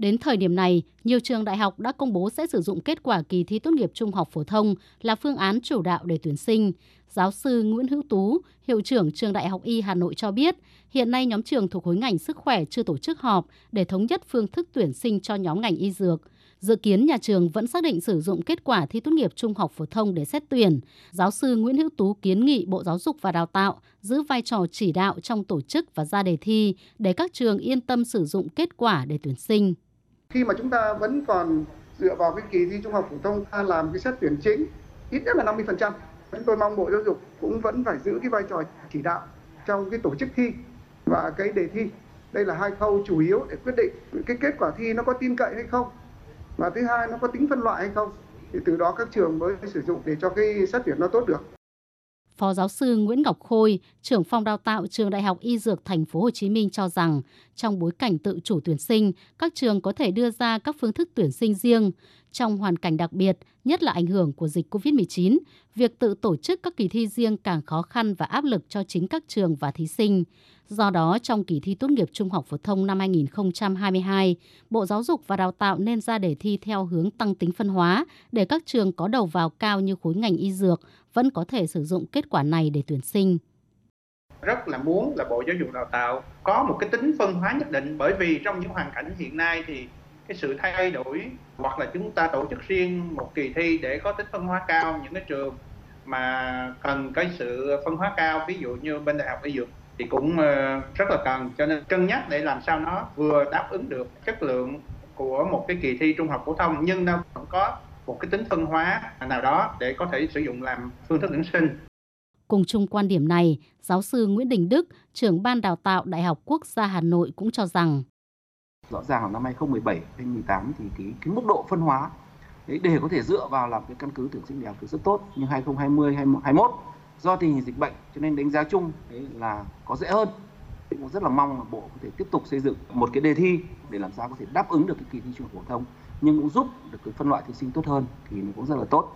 Đến thời điểm này, nhiều trường đại học đã công bố sẽ sử dụng kết quả kỳ thi tốt nghiệp trung học phổ thông là phương án chủ đạo để tuyển sinh. Giáo sư Nguyễn Hữu Tú, hiệu trưởng trường Đại học Y Hà Nội cho biết, hiện nay nhóm trường thuộc khối ngành sức khỏe chưa tổ chức họp để thống nhất phương thức tuyển sinh cho nhóm ngành y dược. Dự kiến nhà trường vẫn xác định sử dụng kết quả thi tốt nghiệp trung học phổ thông để xét tuyển. Giáo sư Nguyễn Hữu Tú kiến nghị Bộ Giáo dục và Đào tạo giữ vai trò chỉ đạo trong tổ chức và ra đề thi để các trường yên tâm sử dụng kết quả để tuyển sinh. Khi mà chúng ta vẫn còn dựa vào cái kỳ thi trung học phổ thông, ta làm cái xét tuyển chính, ít nhất là 50%. Chúng tôi mong Bộ Giáo dục cũng vẫn phải giữ cái vai trò chỉ đạo trong cái tổ chức thi và cái đề thi. Đây là hai khâu chủ yếu để quyết định cái kết quả thi nó có tin cậy hay không và thứ hai, nó có tính phân loại hay không thì từ đó các trường mới sử dụng để cho cái xét tuyển nó tốt được. Phó giáo sư Nguyễn Ngọc Khôi, trưởng phòng đào tạo trường Đại học Y Dược Thành phố Hồ Chí Minh cho rằng, trong bối cảnh tự chủ tuyển sinh, các trường có thể đưa ra các phương thức tuyển sinh riêng. Trong hoàn cảnh đặc biệt, nhất là ảnh hưởng của dịch COVID-19, việc tự tổ chức các kỳ thi riêng càng khó khăn và áp lực cho chính các trường và thí sinh. Do đó, trong kỳ thi tốt nghiệp trung học phổ thông năm 2022, Bộ Giáo dục và Đào tạo nên ra đề thi theo hướng tăng tính phân hóa để các trường có đầu vào cao như khối ngành y dược vẫn có thể sử dụng kết quả này để tuyển sinh rất là muốn là Bộ Giáo dục Đào tạo có một cái tính phân hóa nhất định bởi vì trong những hoàn cảnh hiện nay thì cái sự thay đổi hoặc là chúng ta tổ chức riêng một kỳ thi để có tính phân hóa cao những cái trường mà cần cái sự phân hóa cao ví dụ như bên đại học y dược thì cũng ờ, rất là cần cho nên cân nhắc để làm sao nó vừa đáp ứng được chất lượng của một cái kỳ thi trung học phổ thông nhưng nó vẫn có một cái tính phân hóa nào đó để có thể sử dụng làm phương thức tuyển sinh. Cùng chung quan điểm này, giáo sư Nguyễn Đình Đức, trưởng ban đào tạo Đại học Quốc gia Hà Nội cũng cho rằng rõ ràng năm 2017 2018 thì cái, cái mức độ phân hóa đấy để có thể dựa vào làm cái căn cứ tuyển sinh đại học rất tốt. Nhưng 2020 2021 do tình hình dịch bệnh cho nên đánh giá chung đấy là có dễ hơn. Cũng rất là mong là bộ có thể tiếp tục xây dựng một cái đề thi để làm sao có thể đáp ứng được cái kỳ thi trung học phổ thông nhưng cũng giúp được cái phân loại thí sinh tốt hơn thì nó cũng rất là tốt.